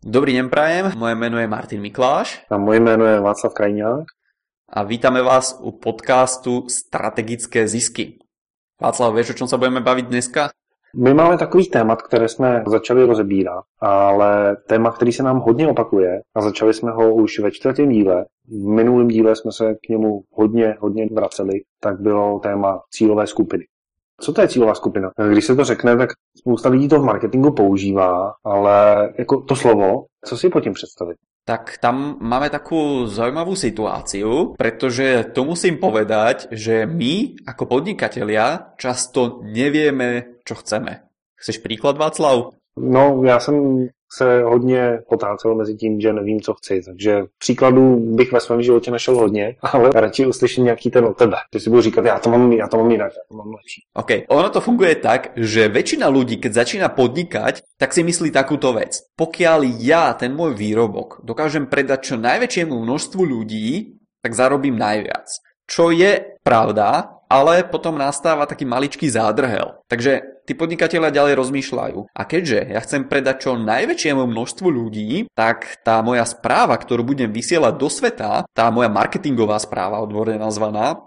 Dobrý deň prajem, moje meno je Martin Mikláš. A moje meno je Václav Krajňák. A vítame vás u podcastu Strategické zisky. Václav, vieš, o čom sa budeme baviť dneska? My máme takový témat, které jsme začali rozebírat, ale téma, který se nám hodně opakuje a začali jsme ho už ve čtvrtém díle. V minulém díle jsme se k němu hodně, hodně vraceli, tak bylo téma cílové skupiny. Co to je cílová skupina? Když se to řekne, tak spousta lidí to v marketingu používá, ale jako to slovo, co si po tím představit? Tak tam máme takú zaujímavú situáciu, pretože to musím povedať, že my ako podnikatelia často nevieme, čo chceme. Chceš príklad, Václav? No, já jsem se hodně potácel mezi tím, že nevím, co chci. Takže příkladů bych ve svém životě našel hodně, ale radši uslyším nějaký ten od tebe. Že si budu říkat, já to mám, já to mám jinak, já to mám lepší. OK, ono to funguje tak, že väčšina ľudí, keď začína podnikať, tak si myslí takúto vec. Pokiaľ ja ten môj výrobok dokážem predať čo najväčšiemu množstvu ľudí, tak zarobím najviac. Čo je pravda, ale potom nastáva taký maličký zádrhel. Takže tí podnikatelia ďalej rozmýšľajú. A keďže ja chcem predať čo najväčšiemu množstvu ľudí, tak tá moja správa, ktorú budem vysielať do sveta, tá moja marketingová správa, odborne nazvaná,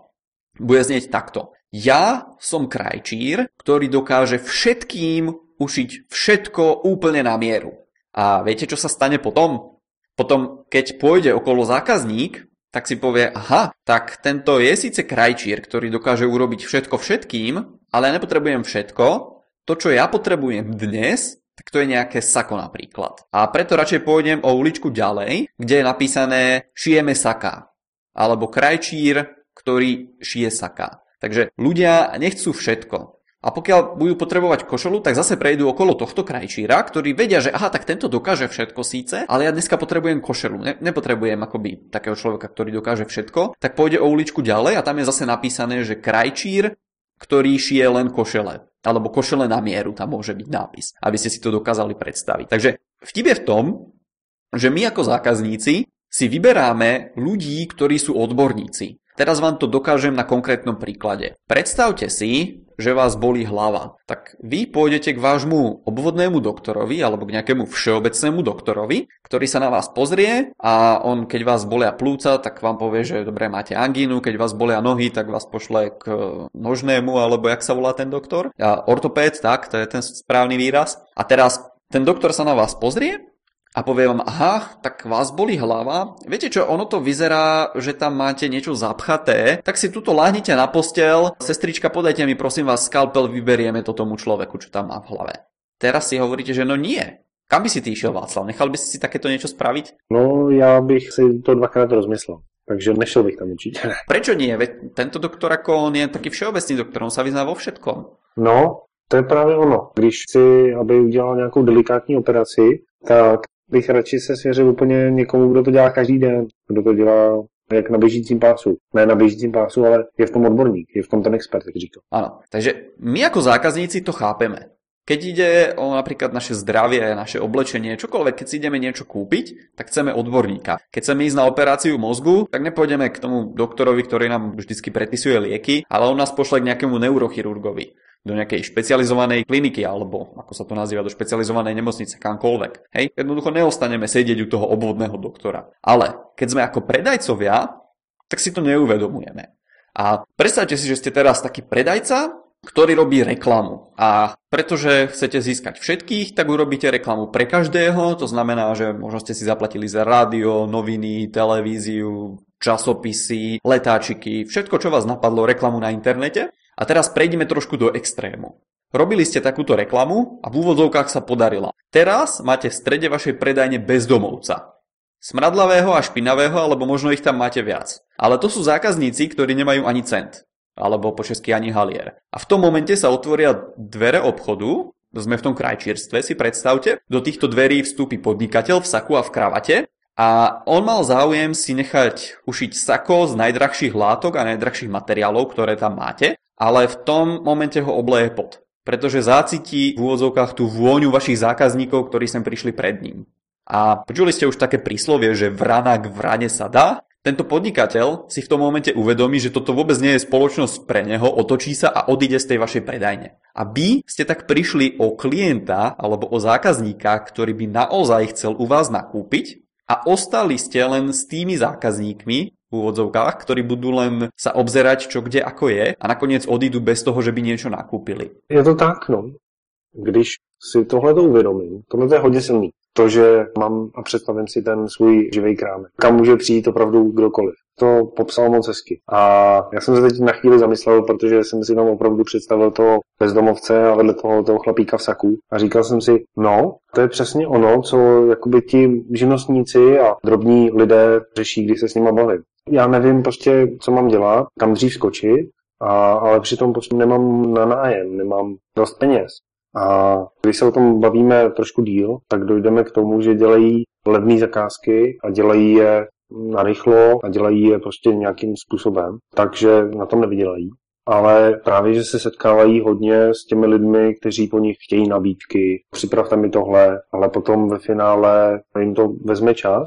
bude znieť takto. Ja som krajčír, ktorý dokáže všetkým ušiť všetko úplne na mieru. A viete, čo sa stane potom? Potom, keď pôjde okolo zákazník tak si povie, aha, tak tento je síce krajčír, ktorý dokáže urobiť všetko všetkým, ale ja nepotrebujem všetko. To, čo ja potrebujem dnes, tak to je nejaké sako napríklad. A preto radšej pôjdem o uličku ďalej, kde je napísané šijeme saka. Alebo krajčír, ktorý šije saka. Takže ľudia nechcú všetko. A pokiaľ budú potrebovať košelu, tak zase prejdú okolo tohto krajčíra, ktorí vedia, že aha, tak tento dokáže všetko síce, ale ja dneska potrebujem košelu. Ne, nepotrebujem akoby takého človeka, ktorý dokáže všetko. Tak pôjde o uličku ďalej a tam je zase napísané, že krajčír, ktorý šije len košele. Alebo košele na mieru, tam môže byť nápis, aby ste si to dokázali predstaviť. Takže vtip je v tom, že my ako zákazníci si vyberáme ľudí, ktorí sú odborníci. Teraz vám to dokážem na konkrétnom príklade. Predstavte si, že vás bolí hlava. Tak vy pôjdete k vášmu obvodnému doktorovi alebo k nejakému všeobecnému doktorovi, ktorý sa na vás pozrie a on, keď vás bolia plúca, tak vám povie, že dobre, máte angínu, keď vás bolia nohy, tak vás pošle k nožnému, alebo jak sa volá ten doktor. A ortopéd, tak, to je ten správny výraz. A teraz ten doktor sa na vás pozrie a povie vám, aha, tak vás boli hlava. Viete čo, ono to vyzerá, že tam máte niečo zapchaté, tak si tuto láhnite na postel, sestrička, podajte mi prosím vás skalpel, vyberieme to tomu človeku, čo tam má v hlave. Teraz si hovoríte, že no nie. Kam by si ty išiel, Václav? Nechal by si si takéto niečo spraviť? No, já bych si to dvakrát rozmyslel. Takže nešel bych tam určitě. Prečo nie? Veď tento doktor ako on je taký všeobecný doktor, on sa vyzná vo všetkom. No, to je právě ono. Když chci, aby udělal nějakou delikátní operaci, tak bych radši se svěřil úplně někomu, kdo to dělá každý den, kdo to dělá jak na běžícím pásu. Ne na běžícím pásu, ale je v tom odborník, je v tom ten expert, jak říkal. Áno, takže my ako zákazníci to chápeme. Keď ide o napríklad naše zdravie, naše oblečenie, čokoľvek, keď si ideme niečo kúpiť, tak chceme odborníka. Keď chceme ísť na operáciu mozgu, tak nepôjdeme k tomu doktorovi, ktorý nám vždycky predpisuje lieky, ale on nás pošle k nejakému neurochirurgovi do nejakej špecializovanej kliniky alebo ako sa to nazýva, do špecializovanej nemocnice, kamkoľvek. Hej, jednoducho neostaneme sedieť u toho obvodného doktora. Ale keď sme ako predajcovia, tak si to neuvedomujeme. A predstavte si, že ste teraz taký predajca, ktorý robí reklamu. A pretože chcete získať všetkých, tak urobíte reklamu pre každého, to znamená, že možno ste si zaplatili za rádio, noviny, televíziu, časopisy, letáčiky, všetko, čo vás napadlo, reklamu na internete. A teraz prejdeme trošku do extrému. Robili ste takúto reklamu a v úvodzovkách sa podarila. Teraz máte v strede vašej predajne bezdomovca. Smradlavého a špinavého, alebo možno ich tam máte viac. Ale to sú zákazníci, ktorí nemajú ani cent. Alebo po česky ani halier. A v tom momente sa otvoria dvere obchodu, sme v tom krajčírstve, si predstavte. Do týchto dverí vstúpi podnikateľ v saku a v kravate a on mal záujem si nechať ušiť sako z najdrahších látok a najdrahších materiálov, ktoré tam máte ale v tom momente ho obleje pot. Pretože zácití v úvodzovkách tú vôňu vašich zákazníkov, ktorí sem prišli pred ním. A počuli ste už také príslovie, že vrana k vrane sa dá? Tento podnikateľ si v tom momente uvedomí, že toto vôbec nie je spoločnosť pre neho, otočí sa a odíde z tej vašej predajne. A vy ste tak prišli o klienta alebo o zákazníka, ktorý by naozaj chcel u vás nakúpiť a ostali ste len s tými zákazníkmi, úvodzovkách, ktorí budú len sa obzerať, čo kde ako je a nakoniec odídu bez toho, že by niečo nakúpili. Je to tak, no. Když si tohle to uvědomím, tohle je hodně silný to, že mám a představím si ten svůj živý krámek. Kam může přijít opravdu kdokoliv. To popsal moc hezky. A já jsem se teď na chvíli zamyslel, protože jsem si tam opravdu představil toho bezdomovce a vedle toho, toho chlapíka v saku. A říkal jsem si, no, to je přesně ono, co jakoby ti živnostníci a drobní lidé řeší, když se s nima bavím. Já nevím prostě, co mám dělat, kam dřív skočit, a, ale přitom prostě nemám na nájem, nemám dost peněz. A když se o tom bavíme trošku díl, tak dojdeme k tomu, že dělají levné zakázky a dělají je narychlo a dělají je prostě nějakým způsobem, takže na tom nevydělají. Ale právě, že se setkávají hodně s těmi lidmi, kteří po nich chtějí nabídky, připravte mi tohle, ale potom ve finále jim to vezme čas,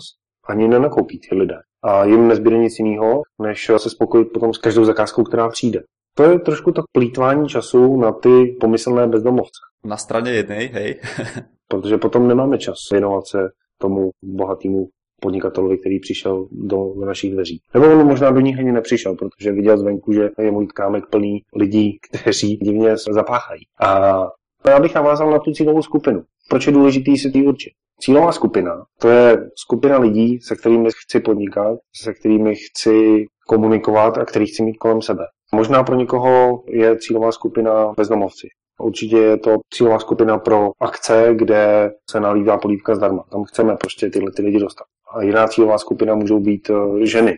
ani nenakoupí ty lidé. A jim nezbyde nic jiného, než se spokojit potom s každou zakázkou, která přijde. To je trošku tak plítvání času na ty pomyslné bezdomovce. Na straně jednej, hej. Protože potom nemáme čas věnovat se tomu bohatému podnikatelovi, který přišel do našich dveří. Nebo on možná do nich ani nepřišel, protože viděl zvenku, že je můj kámek plný lidí, kteří divně zapáchají. A já bych navázal na tu cílovou skupinu. Proč je důležitý si tý určit? Cílová skupina, to je skupina lidí, se kterými chci podnikat, se kterými chci komunikovat a který chci mít kolem sebe. Možná pro někoho je cílová skupina bezdomovci. Určitě je to cílová skupina pro akce, kde se nalívá polívka zdarma. Tam chceme prostě tyhle ty lidi dostat. Jiná cílová skupina můžou být eh, ženy.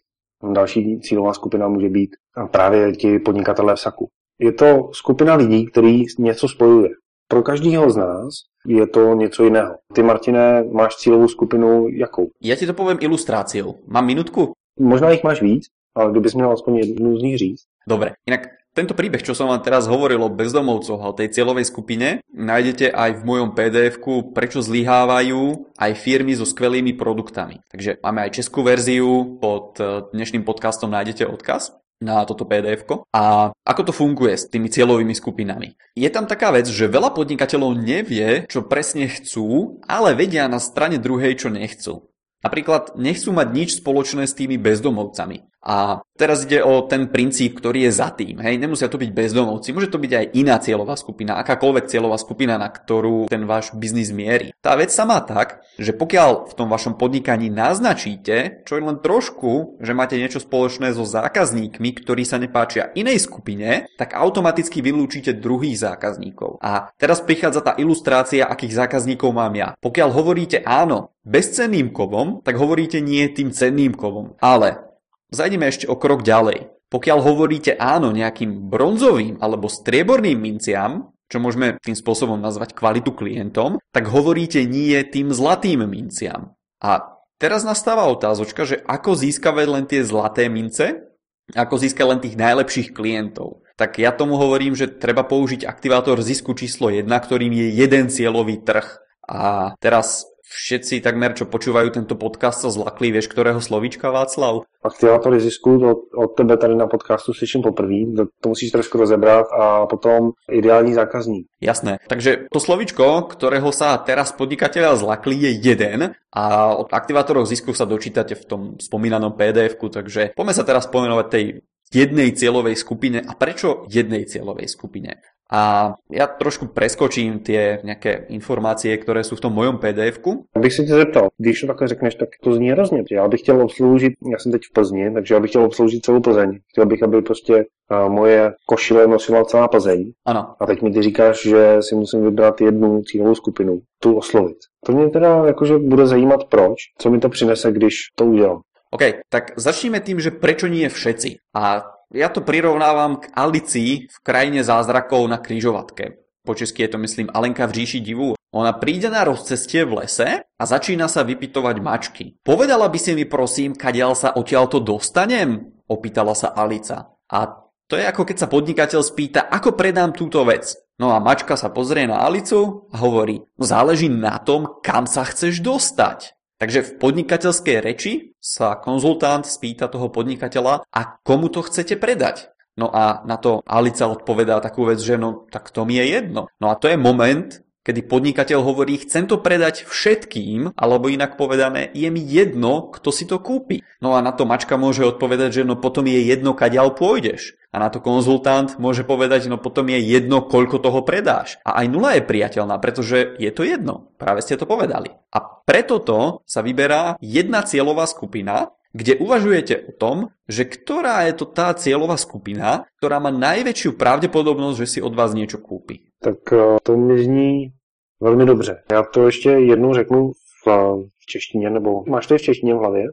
Další cílová skupina může být právě ti podnikatelé v saku. Je to skupina lidí, který něco spojuje. Pro každého z nás je to něco jiného. Ty, Martine, máš cílovou skupinu jakou? Já ti to povím ilustráciou. Mám minutku? Možná jich máš víc, ale kdybys měl aspoň jednu z nich říct. Dobre, inak tento príbeh, čo som vám teraz hovoril o bezdomovcoch a o tej cieľovej skupine, nájdete aj v mojom pdf prečo zlyhávajú aj firmy so skvelými produktami. Takže máme aj českú verziu, pod eh, dnešným podcastom nájdete odkaz na toto pdf. A ako to funguje s tými cieľovými skupinami? Je tam taká vec, že veľa podnikateľov nevie, čo presne chcú, ale vedia na strane druhej, čo nechcú. Napríklad nechcú mať nič spoločné s tými bezdomovcami. A teraz ide o ten princíp, ktorý je za tým. Hej, nemusia to byť bezdomovci, môže to byť aj iná cieľová skupina, akákoľvek cieľová skupina, na ktorú ten váš biznis mierí. Tá vec sa má tak, že pokiaľ v tom vašom podnikaní naznačíte, čo je len trošku, že máte niečo spoločné so zákazníkmi, ktorí sa nepáčia inej skupine, tak automaticky vylúčite druhých zákazníkov. A teraz prichádza tá ilustrácia, akých zákazníkov mám ja. Pokiaľ hovoríte áno bezcenným kovom, tak hovoríte nie tým cenným kovom. Ale Zajdeme ešte o krok ďalej. Pokiaľ hovoríte áno nejakým bronzovým alebo strieborným minciam, čo môžeme tým spôsobom nazvať kvalitu klientom, tak hovoríte nie tým zlatým minciam. A teraz nastáva otázočka, že ako získavať len tie zlaté mince, ako získať len tých najlepších klientov. Tak ja tomu hovorím, že treba použiť aktivátor zisku číslo 1, ktorým je jeden cieľový trh. A teraz všetci takmer, čo počúvajú tento podcast, sa zlakli. Vieš, ktorého slovíčka, Václav? Aktivátory zisku, to od tebe tady na podcastu slyším poprvé, to, musíš trošku rozebrať a potom ideální zákazník. Jasné, takže to slovíčko, ktorého sa teraz podnikateľa zlakli, je jeden a od aktivátoroch zisku sa dočítate v tom spomínanom PDF-ku, takže poďme sa teraz pomenovať tej jednej cieľovej skupine a prečo jednej cieľovej skupine. A já trošku preskočím tie nějaké informácie, které jsou v tom mojom PDF-ku. Bych se tě zeptal, když to takhle řekneš, tak to zní hrozně. Já bych chtěl obsloužit, já jsem teď v Plzni, takže já bych chtěl obsloužit celou Plzeň. Chtěl bych, aby prostě moje košile nosila celá Plzeň. Ano. A teď mi ty říkáš, že si musím vybrat jednu cílovou skupinu, tu oslovit. To mě teda jakože bude zajímat proč, co mi to přinese, když to udělám. OK, tak začneme tým, že prečo nie všetci. A ja to prirovnávam k Alicii v krajine zázrakov na kryžovatke. Po česky je to myslím Alenka v říši divu. Ona príde na rozcestie v lese a začína sa vypitovať mačky. Povedala by si mi prosím, kadiaľ sa odtiaľto dostanem? Opýtala sa Alica. A to je ako keď sa podnikateľ spýta, ako predám túto vec. No a mačka sa pozrie na Alicu a hovorí, záleží na tom, kam sa chceš dostať. Takže v podnikateľskej reči sa konzultant spýta toho podnikateľa, a komu to chcete predať? No a na to Alica odpovedá takú vec, že no tak to mi je jedno. No a to je moment, kedy podnikateľ hovorí, chcem to predať všetkým, alebo inak povedané, je mi jedno, kto si to kúpi. No a na to mačka môže odpovedať, že no potom je jedno, kaďal pôjdeš. A na to konzultant môže povedať, no potom je jedno, koľko toho predáš. A aj nula je priateľná, pretože je to jedno. Práve ste to povedali. A preto to sa vyberá jedna cieľová skupina, kde uvažujete o tom, že ktorá je to tá cieľová skupina, ktorá má najväčšiu pravdepodobnosť, že si od vás niečo kúpi. Tak eh, to mi zní velmi dobře. Já to ještě jednou řeknu v, v češtině, nebo máš to v češtině v hlavě?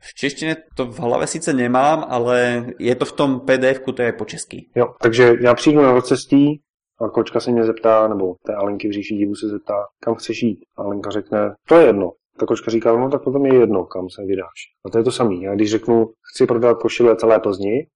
V češtině to v hlavě sice nemám, ale je to v tom pdf to je po česky. Jo, takže já přijdu na cestí a kočka se mě zeptá, nebo té Alenky v říši divu se zeptá, kam chceš jít? A Alenka řekne, to je jedno. Ta kočka říká, no tak potom je jedno, kam se vydáš. A to je to samé. Já když řeknu, chci prodat košile celé Plzni,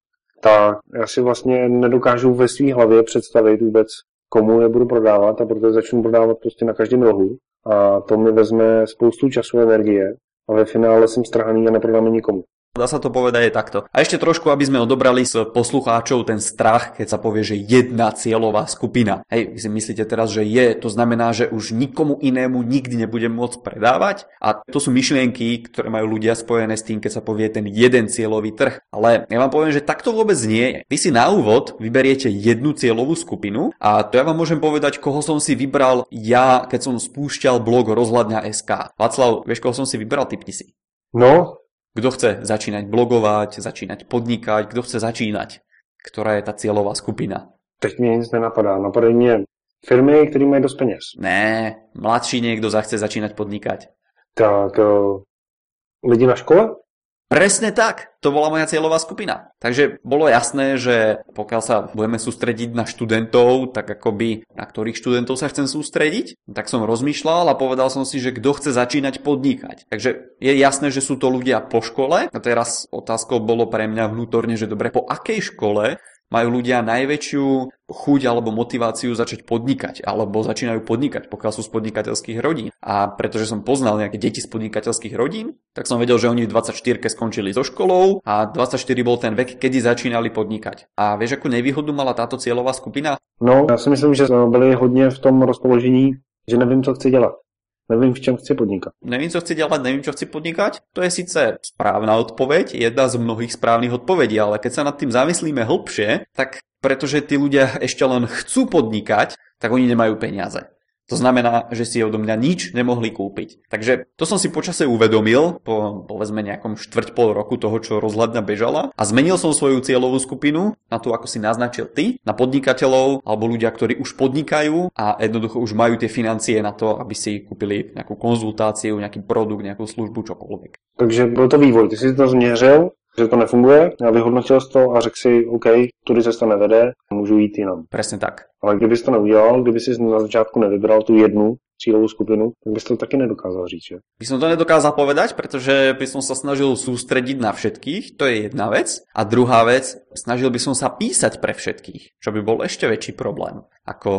tak já si vlastně nedokážu ve své hlavě představit vůbec, komu je budu prodávat a proto začnu prodávat prostě na každém rohu. A to mi vezme spoustu času a energie a ve finále jsem strhaný a neprodám nikomu. Dá sa to povedať aj takto. A ešte trošku, aby sme odobrali s poslucháčov ten strach, keď sa povie, že jedna cieľová skupina. Hej, vy si myslíte teraz, že je, to znamená, že už nikomu inému nikdy nebudem môcť predávať? A to sú myšlienky, ktoré majú ľudia spojené s tým, keď sa povie ten jeden cieľový trh. Ale ja vám poviem, že takto vôbec nie je. Vy si na úvod vyberiete jednu cieľovú skupinu a to ja vám môžem povedať, koho som si vybral ja, keď som spúšťal blog Rozhľadňa SK. Václav, vieš, koho som si vybral, typni si. No, kto chce začínať blogovať, začínať podnikať, kto chce začínať? Ktorá je tá cieľová skupina? Teď mě nic nenapadá. Napadají mě firmy, které mají dost peněz. Ne, mladší niekto zachce začínať podnikať. Tak uh, lidi na škole? Presne tak, to bola moja cieľová skupina. Takže bolo jasné, že pokiaľ sa budeme sústrediť na študentov, tak akoby na ktorých študentov sa chcem sústrediť, tak som rozmýšľal a povedal som si, že kto chce začínať podnikať. Takže je jasné, že sú to ľudia po škole. A teraz otázkou bolo pre mňa vnútorne, že dobre, po akej škole majú ľudia najväčšiu chuť alebo motiváciu začať podnikať alebo začínajú podnikať, pokiaľ sú z podnikateľských rodín. A pretože som poznal nejaké deti z podnikateľských rodín, tak som vedel, že oni v 24 skončili so školou a 24 bol ten vek, kedy začínali podnikať. A vieš, akú nevýhodu mala táto cieľová skupina? No, já si myslím, že byli hodně v tom rozpoložení, že nevím, co chci dělat. Nevím, v čem chci podnikat. Nevím, co chci dělat, nevím, čo chci podnikať? To je sice správna odpoveď, jedna z mnohých správnych odpovedí, ale keď sa nad tým zamyslíme hlbšie, tak pretože tí ľudia ešte len chcú podnikať, tak oni nemajú peniaze. To znamená, že si odo mňa nič nemohli kúpiť. Takže to som si počase uvedomil, po povedzme nejakom štvrť pol roku toho, čo rozhľadňa bežala a zmenil som svoju cieľovú skupinu na tú, ako si naznačil ty, na podnikateľov alebo ľudia, ktorí už podnikajú a jednoducho už majú tie financie na to, aby si kúpili nejakú konzultáciu, nejaký produkt, nejakú službu, čokoľvek. Takže byl to vývoj, ty si to změřil, že to nefunguje a vyhodnotil jsi to a řekl si, OK, tudy cesta nevede, můžu jít jinam. Presne tak. Ale kdyby to neudělal, kdyby si na začátku nevybral tu jednu cílovú skupinu, tak bys to taky nedokázal říct, že? By som to nedokázal povedať, pretože by som sa snažil sústrediť na všetkých, to je jedna vec. A druhá vec, snažil by som sa písať pre všetkých, čo by bol ešte väčší problém ako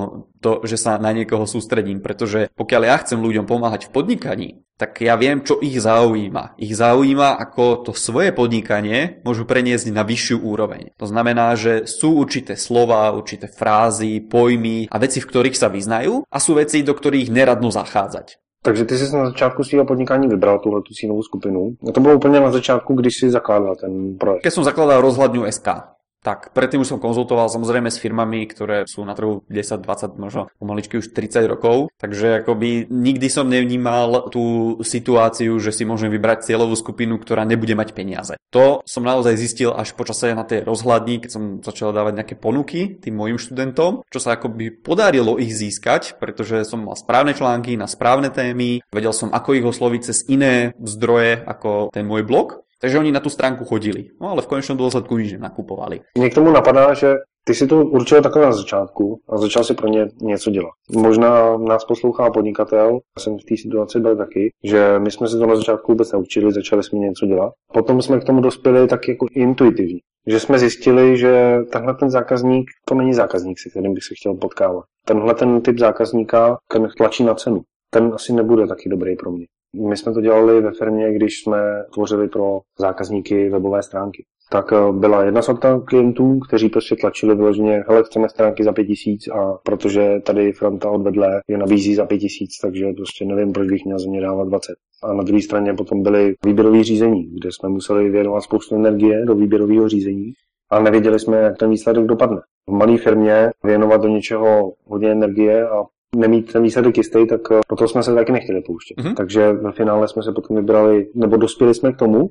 to, že sa na niekoho sústredím, pretože pokiaľ ja chcem ľuďom pomáhať v podnikaní, tak ja viem, čo ich zaujíma. Ich zaujíma, ako to svoje podnikanie môžu preniesť na vyššiu úroveň. To znamená, že sú určité slova, určité frázy, pojmy a veci, v ktorých sa vyznajú a sú veci, do ktorých neradno zachádzať. Takže ty jsi na začátku svého podnikání vybral tuhle tu cílovou skupinu. A to bylo úplně na začátku, když si zakládal ten projekt. Keď som zakladal rozhľadňu SK, tak predtým už som konzultoval samozrejme s firmami, ktoré sú na trhu 10, 20, možno pomaličky už 30 rokov, takže akoby nikdy som nevnímal tú situáciu, že si môžem vybrať cieľovú skupinu, ktorá nebude mať peniaze. To som naozaj zistil až počase na tej rozhľadni, keď som začal dávať nejaké ponuky tým mojim študentom, čo sa akoby podarilo ich získať, pretože som mal správne články na správne témy, vedel som ako ich osloviť cez iné zdroje ako ten môj blog takže oni na tú stránku chodili. No ale v konečnom dôsledku nič nenakupovali. Mě k tomu napadá, že ty si to určil takhle na začátku a začal si pro ně něco dělat. Možná nás poslouchá podnikatel, já jsem v té situaci byl taky, že my jsme si to na začátku vůbec neučili, začali jsme něco dělat. Potom jsme k tomu dospěli tak jako intuitivně. Že jsme zjistili, že tenhle ten zákazník, to není zákazník, se kterým bych se chtěl potkávat. Tenhle ten typ zákazníka, ten tlačí na cenu, ten asi nebude taky dobrý pro mě. My jsme to dělali ve firmě, když jsme tvořili pro zákazníky webové stránky. Tak eh, byla jedna sorta klientů, kteří prostě tlačili vyloženě, hele, chceme stránky za pět tisíc a protože tady fronta odvedle je nabízí za pět tisíc, takže prostě nevím, proč bych měl za ně dávat 20. A na druhé straně potom byly výběrové řízení, kde jsme museli věnovat spoustu energie do výběrového řízení a nevěděli jsme, jak ten výsledek dopadne. V malé firmě věnovat do něčeho hodně energie a nemít ten výsledek jistý, tak eh, proto jsme se taky nechtěli pouštět. Mm-hmm. Takže ve finále jsme se potom vybrali, nebo dospěli jsme k tomu,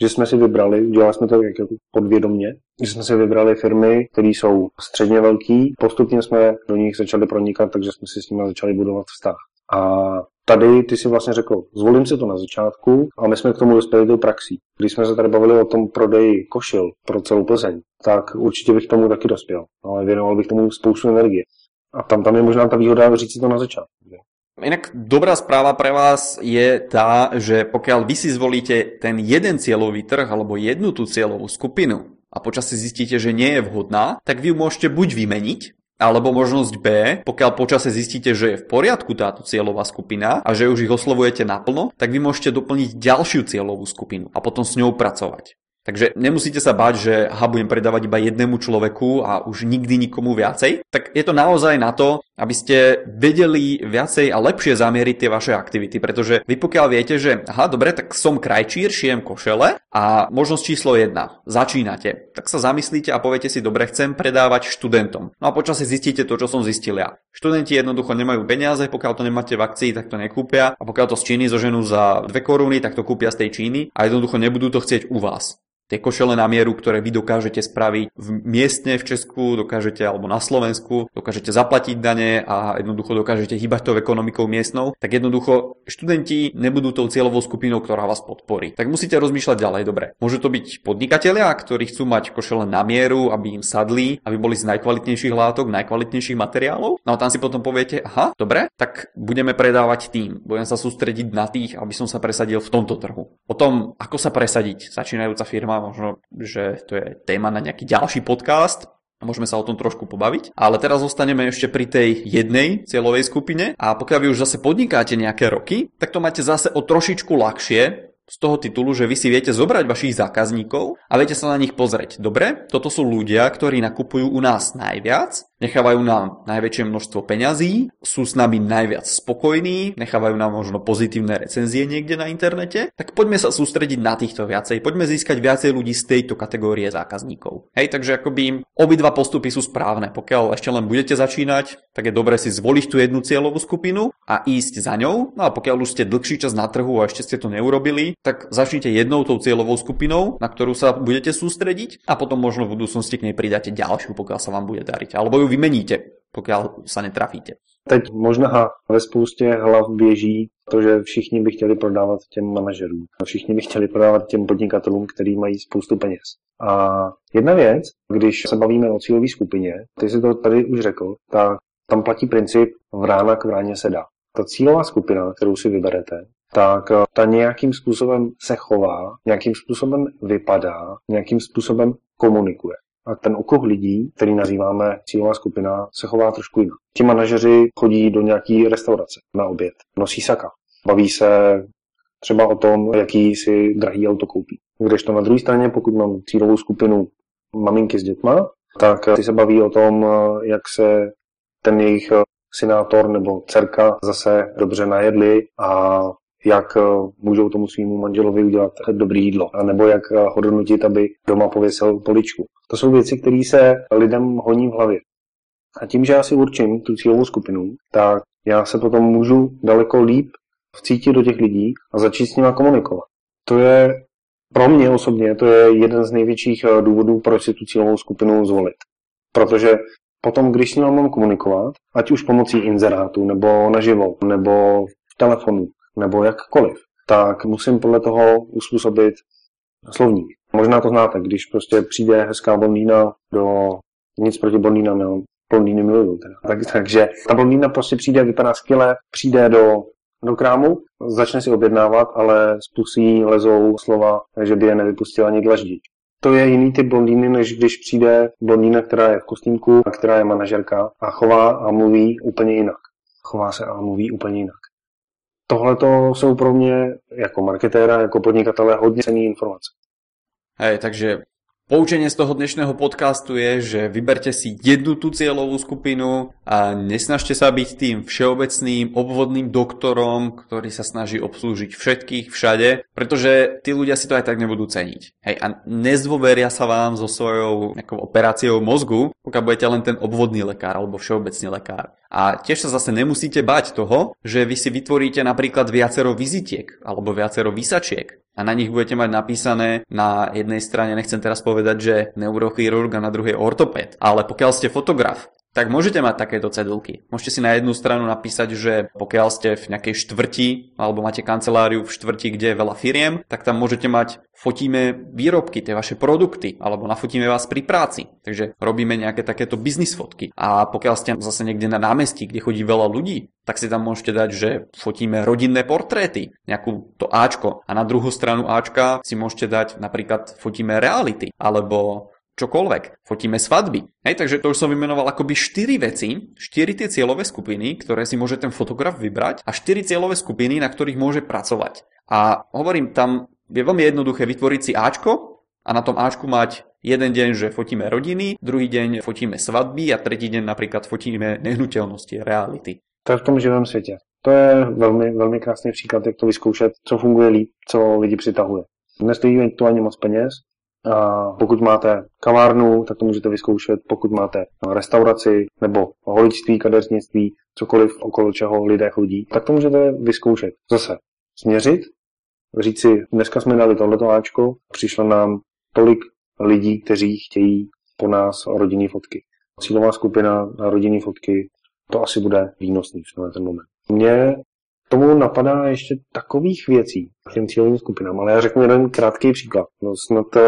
že jsme si vybrali, udělali jsme to jako podvědomně, že jsme si vybrali firmy, které jsou středně velký, postupně jsme do nich začali pronikat, takže jsme si s nimi začali budovat vztah. A tady ty si vlastně řekl, zvolím si to na začátku a my jsme k tomu dospěli do praxí. Když jsme se tady bavili o tom prodeji košil pro celou Plzeň, tak určitě bych tomu taky dospěl, ale věnoval bych tomu spoustu energie. A tam, tam je možná ta výhoda říct si to na začátku. Inak dobrá správa pre vás je tá, že pokiaľ vy si zvolíte ten jeden cieľový trh alebo jednu tú cieľovú skupinu a počasie zistíte, že nie je vhodná, tak vy ju môžete buď vymeniť, alebo možnosť B, pokiaľ počase zistíte, že je v poriadku táto cieľová skupina a že už ich oslovujete naplno, tak vy môžete doplniť ďalšiu cieľovú skupinu a potom s ňou pracovať. Takže nemusíte sa báť, že ha, budem predávať iba jednému človeku a už nikdy nikomu viacej. Tak je to naozaj na to, aby ste vedeli viacej a lepšie zamieriť tie vaše aktivity, pretože vy pokiaľ viete, že aha, dobre, tak som krajčír, šijem košele a možnosť číslo 1, začínate, tak sa zamyslíte a poviete si, dobre, chcem predávať študentom. No a počasie zistíte to, čo som zistil ja. Študenti jednoducho nemajú peniaze, pokiaľ to nemáte v akcii, tak to nekúpia a pokiaľ to z Číny zoženú za 2 koruny, tak to kúpia z tej Číny a jednoducho nebudú to chcieť u vás tie košele na mieru, ktoré vy dokážete spraviť v miestne v Česku, dokážete alebo na Slovensku, dokážete zaplatiť dane a jednoducho dokážete hýbať tou ekonomikou miestnou, tak jednoducho študenti nebudú tou cieľovou skupinou, ktorá vás podporí. Tak musíte rozmýšľať ďalej, dobre. Môžu to byť podnikatelia, ktorí chcú mať košele na mieru, aby im sadli, aby boli z najkvalitnejších látok, najkvalitnejších materiálov. No a tam si potom poviete, aha, dobre, tak budeme predávať tým. Budem sa sústrediť na tých, aby som sa presadil v tomto trhu. O tom, ako sa presadiť začínajúca firma možno, že to je téma na nejaký ďalší podcast, a môžeme sa o tom trošku pobaviť. Ale teraz zostaneme ešte pri tej jednej cieľovej skupine a pokiaľ vy už zase podnikáte nejaké roky, tak to máte zase o trošičku ľahšie, z toho titulu, že vy si viete zobrať vašich zákazníkov a viete sa na nich pozrieť. Dobre, toto sú ľudia, ktorí nakupujú u nás najviac nechávajú nám najväčšie množstvo peňazí, sú s nami najviac spokojní, nechávajú nám možno pozitívne recenzie niekde na internete, tak poďme sa sústrediť na týchto viacej, poďme získať viacej ľudí z tejto kategórie zákazníkov. Hej, takže akoby obidva postupy sú správne. Pokiaľ ešte len budete začínať, tak je dobre si zvoliť tú jednu cieľovú skupinu a ísť za ňou. No a pokiaľ už ste dlhší čas na trhu a ešte ste to neurobili, tak začnite jednou tou cieľovou skupinou, na ktorú sa budete sústrediť a potom možno v budúcnosti k nej pridáte ďalšiu, pokiaľ sa vám bude dariť. Alebo ju vymeníte, pokiaľ sa netrafíte. Teď možná ve spoustě hlav běží to, že všichni by chtěli prodávat těm manažerům. Všichni by chtěli prodávat těm podnikatelům, kteří mají spoustu peněz. A jedna věc, když se bavíme o cílové skupině, ty si to tady už řekl, tak tam platí princip vrána k vráně se dá. Ta cílová skupina, kterou si vyberete, tak ta nějakým způsobem se chová, nějakým způsobem vypadá, nějakým způsobem komunikuje. A ten okruh lidí, který nazýváme cílová skupina, se chová trošku jinak. Ti manažeři chodí do nějaký restaurace na oběd, nosí saka, baví se třeba o tom, jaký si drahý auto koupí. Když to na druhé straně, pokud mám cílovou skupinu maminky s dětma, tak ty se baví o tom, jak se ten jejich synátor nebo dcerka zase dobře najedli a jak eh, můžou tomu svýmu manželovi udělat dobré jídlo, nebo jak eh, ho donutit, aby doma pověsil poličku. To jsou věci, které se lidem honí v hlavě. A tím, že já si určím tu cílovou skupinu, tak já se potom můžu daleko líp vcítit do těch lidí a začít s nimi komunikovat. To je pro mě osobně, to je jeden z největších eh, důvodů, proč si tu cílovou skupinu zvolit. Protože potom, když s nimi mám komunikovat, ať už pomocí inzerátu, nebo naživo, nebo v telefonu, nebo jakkoliv, tak musím podle toho uspůsobit slovník. Možná to znáte, když prostě přijde hezká blondýna do nic proti blondýnám, jo. Blondýny miluju teda. Tak, takže ta blondýna prostě přijde, vypadá skvěle, přijde do, do krámu, začne si objednávat, ale z pusí lezou slova, že by je nevypustila ani dlaždí. To je jiný typ blondýny, než když přijde blondýna, která je v kostýmku, a která je manažerka a chová a mluví úplně jinak. Chová se a mluví úplně jinak. Tohle to jsou pro mě jako marketéra, jako podnikatele hodně cený informace. Hej, takže Poučenie z toho dnešného podcastu je, že vyberte si jednu tú cieľovú skupinu a nesnažte sa byť tým všeobecným obvodným doktorom, ktorý sa snaží obslúžiť všetkých všade, pretože tí ľudia si to aj tak nebudú ceniť. Hej, a nezdôveria sa vám so svojou nejakou operáciou mozgu, pokiaľ budete len ten obvodný lekár alebo všeobecný lekár. A tiež sa zase nemusíte bať toho, že vy si vytvoríte napríklad viacero vizitiek alebo viacero vysačiek a na nich budete mať napísané na jednej strane, nechcem teraz povedať, že neurochirurg a na druhej ortoped, ale pokiaľ ste fotograf, tak môžete mať takéto cedulky. Môžete si na jednu stranu napísať, že pokiaľ ste v nejakej štvrti alebo máte kanceláriu v štvrti, kde je veľa firiem, tak tam môžete mať fotíme výrobky, tie vaše produkty, alebo nafotíme vás pri práci. Takže robíme nejaké takéto biznis fotky. A pokiaľ ste zase niekde na námestí, kde chodí veľa ľudí, tak si tam môžete dať, že fotíme rodinné portréty, nejakú to Ačko. A na druhú stranu Ačka si môžete dať napríklad fotíme reality, alebo čokoľvek. Fotíme svadby. Hej, takže to už som vymenoval akoby 4 veci, 4 tie cieľové skupiny, ktoré si môže ten fotograf vybrať a 4 cieľové skupiny, na ktorých môže pracovať. A hovorím, tam je veľmi jednoduché vytvoriť si Ačko a na tom Ačku mať jeden deň, že fotíme rodiny, druhý deň fotíme svadby a tretí deň napríklad fotíme nehnuteľnosti, reality. To je v tom živém světě. To je velmi, velmi krásný příklad, jak to vyzkoušet, co funguje líp, co lidi přitahuje. Nestojí to ani moc peněz, a pokud máte kavárnu, tak to můžete vyzkoušet. Pokud máte restauraci nebo holičství, kadeřnictví, cokoliv, okolo čeho lidé chodí, tak to můžete vyzkoušet. Zase směřit, říct si, dneska jsme dali tohleto áčko, přišlo nám tolik lidí, kteří chtějí po nás rodinné fotky. Cílová skupina na rodinné fotky, to asi bude výnosný v ten moment. Mně tomu napadá ještě takových věcí k těm cílovým skupinám, ale já řeknu jeden krátký příklad. No snad uh,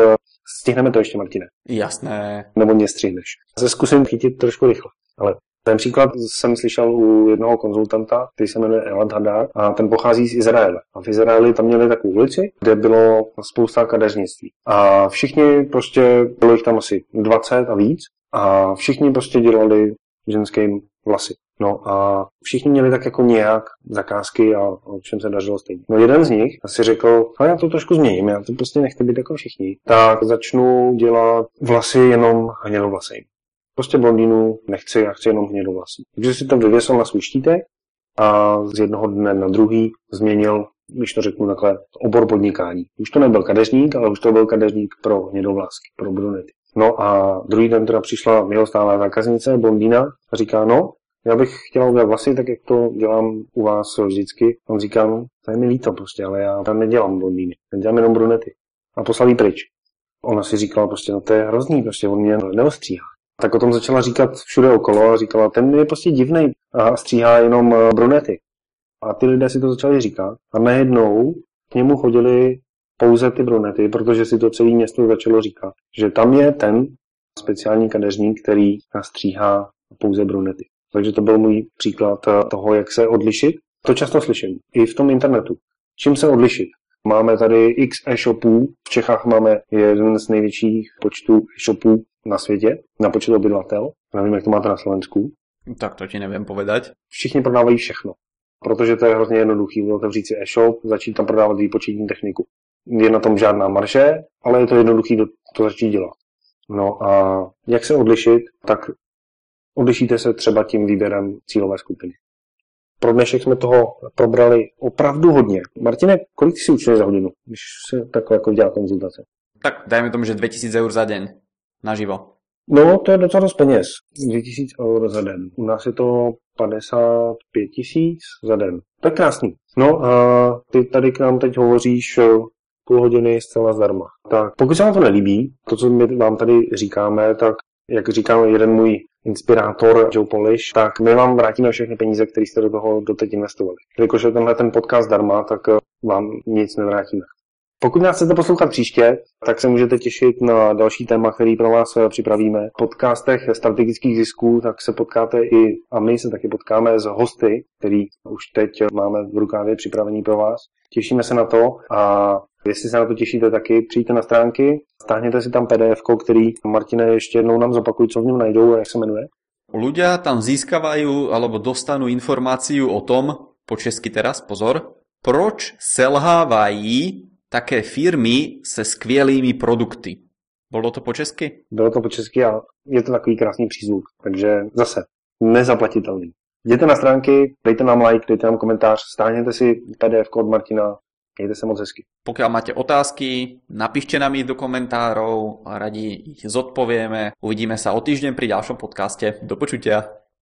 stihneme to ještě, Martine. Jasné. Nebo mě střihneš. Se zkusím chytit trošku rychle, ale ten příklad jsem slyšel u jednoho konzultanta, který se jmenuje Elad Hadar a ten pochází z Izraele. A v Izraeli tam měli takovou ulici, kde bylo spousta kadeřnictví. A všichni prostě, bylo jich tam asi 20 a víc, a všichni prostě dělali ženským vlasy. No a všichni měli tak jako nějak zakázky a o čem se dařilo stejně. No jeden z nich si řekl, a já to trošku změním, já to prostě nechci být jako všichni, tak začnu dělat vlasy jenom hnědovlasej. Prostě blondýnu nechci, já chci jenom hnědovlasy. Takže si to vyvěsil na svůj štítek a z jednoho dne na druhý změnil, když to řeknu takhle, obor podnikání. Už to nebyl kadeřník, ale už to byl kadeřník pro hnědovlasky, pro brunety. No a druhý den teda přišla jeho stálá zákaznice, blondýna, a říká, no, já bych chtěla udělat vlasy, tak jak to dělám u vás vždycky. On říká, no, to je mi líto prostě, ale já tam nedělám blondýny, já dělám jenom brunety. A poslal pryč. Ona si říkala prostě, no to je hrozný, prostě on mě neostříhá. Tak o tom začala říkat všude okolo a říkala, ten je prostě divný a stříhá jenom eh, brunety. A ty lidé si to začali říkat a najednou k němu chodili pouze ty brunety, protože si to celé město začalo říkat, že tam je ten speciální kadeřník, který stříhá pouze brunety. Takže to byl můj příklad eh, toho, jak se odlišit. To často slyším i v tom internetu. Čím se odlišit? Máme tady x e-shopů, v Čechách máme jeden z největších počtů e-shopů na světě, na počet obyvatel. Nevím, jak to máte na Slovensku. Tak to ti nevím povedať. Všichni prodávají všechno, protože to je hrozně jednoduchý. Otevřít si e-shop, začít tam prodávat výpočetní techniku. Je na tom žádná marže, ale je to jednoduchý to začít dělat. No a jak se odlišit, tak Odlišíte se třeba tím výběrem cílové skupiny. Pro dnešek jsme toho probrali opravdu hodně. Martine, kolik si učili za hodinu, když se takhle jako dělá konzultace? Tak dajme tomu, že 2000 eur za den naživo. No, to je docela dost peněz. 2000 eur za den. U nás je to 55 tisíc za den. To je krásný. No a ty tady k nám teď hovoříš eh, půl hodiny zcela zdarma. Tak pokud se vám to nelíbí, to, co my vám tady říkáme, tak jak říkal jeden můj inspirátor Joe Polish, tak my vám vrátíme všechny peníze, které jste do toho doteď investovali. Jelikož je tenhle ten podcast darma, tak eh, vám nic nevrátíme. Pokud nás chcete poslouchat příště, tak se můžete těšit na další téma, který pro vás eh, připravíme. V podcastech strategických zisků, tak se potkáte i, a my se taky potkáme s hosty, který už teď máme v rukávě připravení pro vás. Těšíme se na to a Jestli se na to těšíte taky, přijďte na stránky, stáhněte si tam PDF, který Martine ještě jednou nám zopakuj, co v něm najdou a jak se jmenuje. Ľudia tam získavajú alebo dostanú informáciu o tom, po česky teraz, pozor, proč selhávají také firmy se skvělými produkty. Bylo to po česky? Bylo to po česky a je to takový krásný přízvuk. Takže zase nezaplatitelný. Jděte na stránky, dejte nám like, dejte nám komentář, stáhněte si PDF od Martina, Mějte se moc hezky. Pokiaľ máte otázky, napíšte nám ich do komentárov a radi ich zodpovieme. Uvidíme sa o týždeň pri ďalšom podcaste. Do počutia.